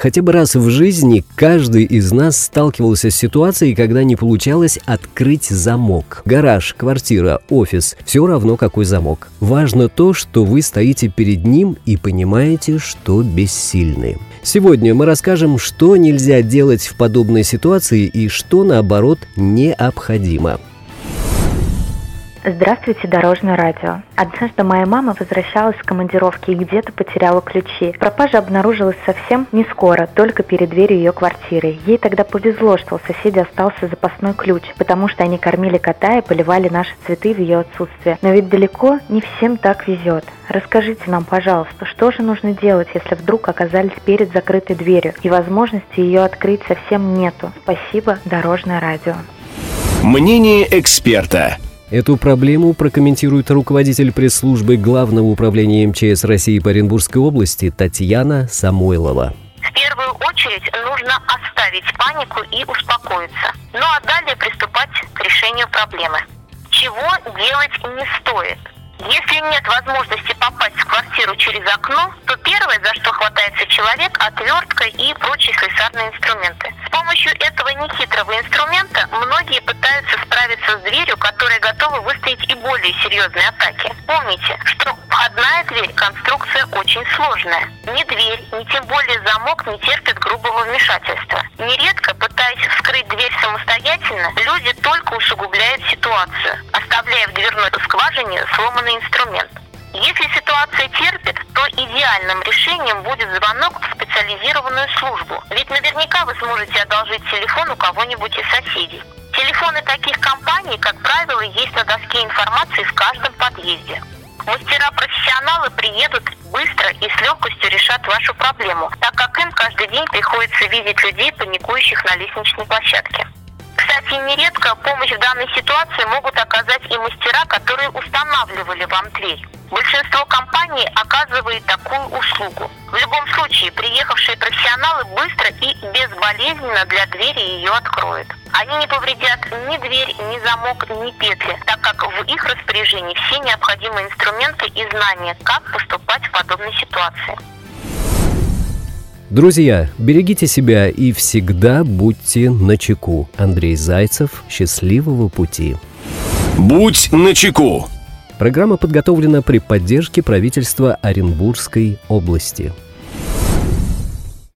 Хотя бы раз в жизни каждый из нас сталкивался с ситуацией, когда не получалось открыть замок. Гараж, квартира, офис – все равно какой замок. Важно то, что вы стоите перед ним и понимаете, что бессильны. Сегодня мы расскажем, что нельзя делать в подобной ситуации и что, наоборот, необходимо. Здравствуйте, Дорожное радио. Однажды моя мама возвращалась с командировки и где-то потеряла ключи. Пропажа обнаружилась совсем не скоро, только перед дверью ее квартиры. Ей тогда повезло, что у соседей остался запасной ключ, потому что они кормили кота и поливали наши цветы в ее отсутствие. Но ведь далеко не всем так везет. Расскажите нам, пожалуйста, что же нужно делать, если вдруг оказались перед закрытой дверью и возможности ее открыть совсем нету? Спасибо, Дорожное радио. Мнение эксперта – Эту проблему прокомментирует руководитель пресс-службы Главного управления МЧС России по Оренбургской области Татьяна Самойлова. В первую очередь нужно оставить панику и успокоиться. Ну а далее приступать к решению проблемы. Чего делать не стоит? Если нет возможности попасть в квартиру через окно, то первое, за что хватается человек, отвертка и прочие слесарные инструменты. С помощью этого нехитрого инструмента многие пытаются справиться с дверью, которая готова выстоять и более серьезные атаки. Помните, что входная дверь – конструкция очень сложная. Ни дверь, ни тем более замок не терпят грубого вмешательства. Нередко, пытаясь вскрыть дверь самостоятельно, люди только усугубляют ситуацию, оставляя в дверной скважине сломанный инструмент. Если ситуация терпит, то идеальным решением будет звонок в специализированную службу. Ведь наверняка вы сможете одолжить телефон у кого-нибудь из соседей. Телефоны компаний, как правило, есть на доске информации в каждом подъезде. Мастера-профессионалы приедут быстро и с легкостью решат вашу проблему, так как им каждый день приходится видеть людей, паникующих на лестничной площадке. Кстати, нередко помощь в данной ситуации могут оказать и мастера, которые устанавливали вам дверь. Большинство компаний оказывает такую услугу. В любом случае, приехавшие профессионалы быстро и безболезненно для двери ее откроют. Они не повредят ни дверь, ни замок, ни петли, так как в их распоряжении все необходимые инструменты и знания, как поступать в подобной ситуации. Друзья, берегите себя и всегда будьте начеку. Андрей Зайцев. Счастливого пути. Будь начеку. Программа подготовлена при поддержке правительства Оренбургской области.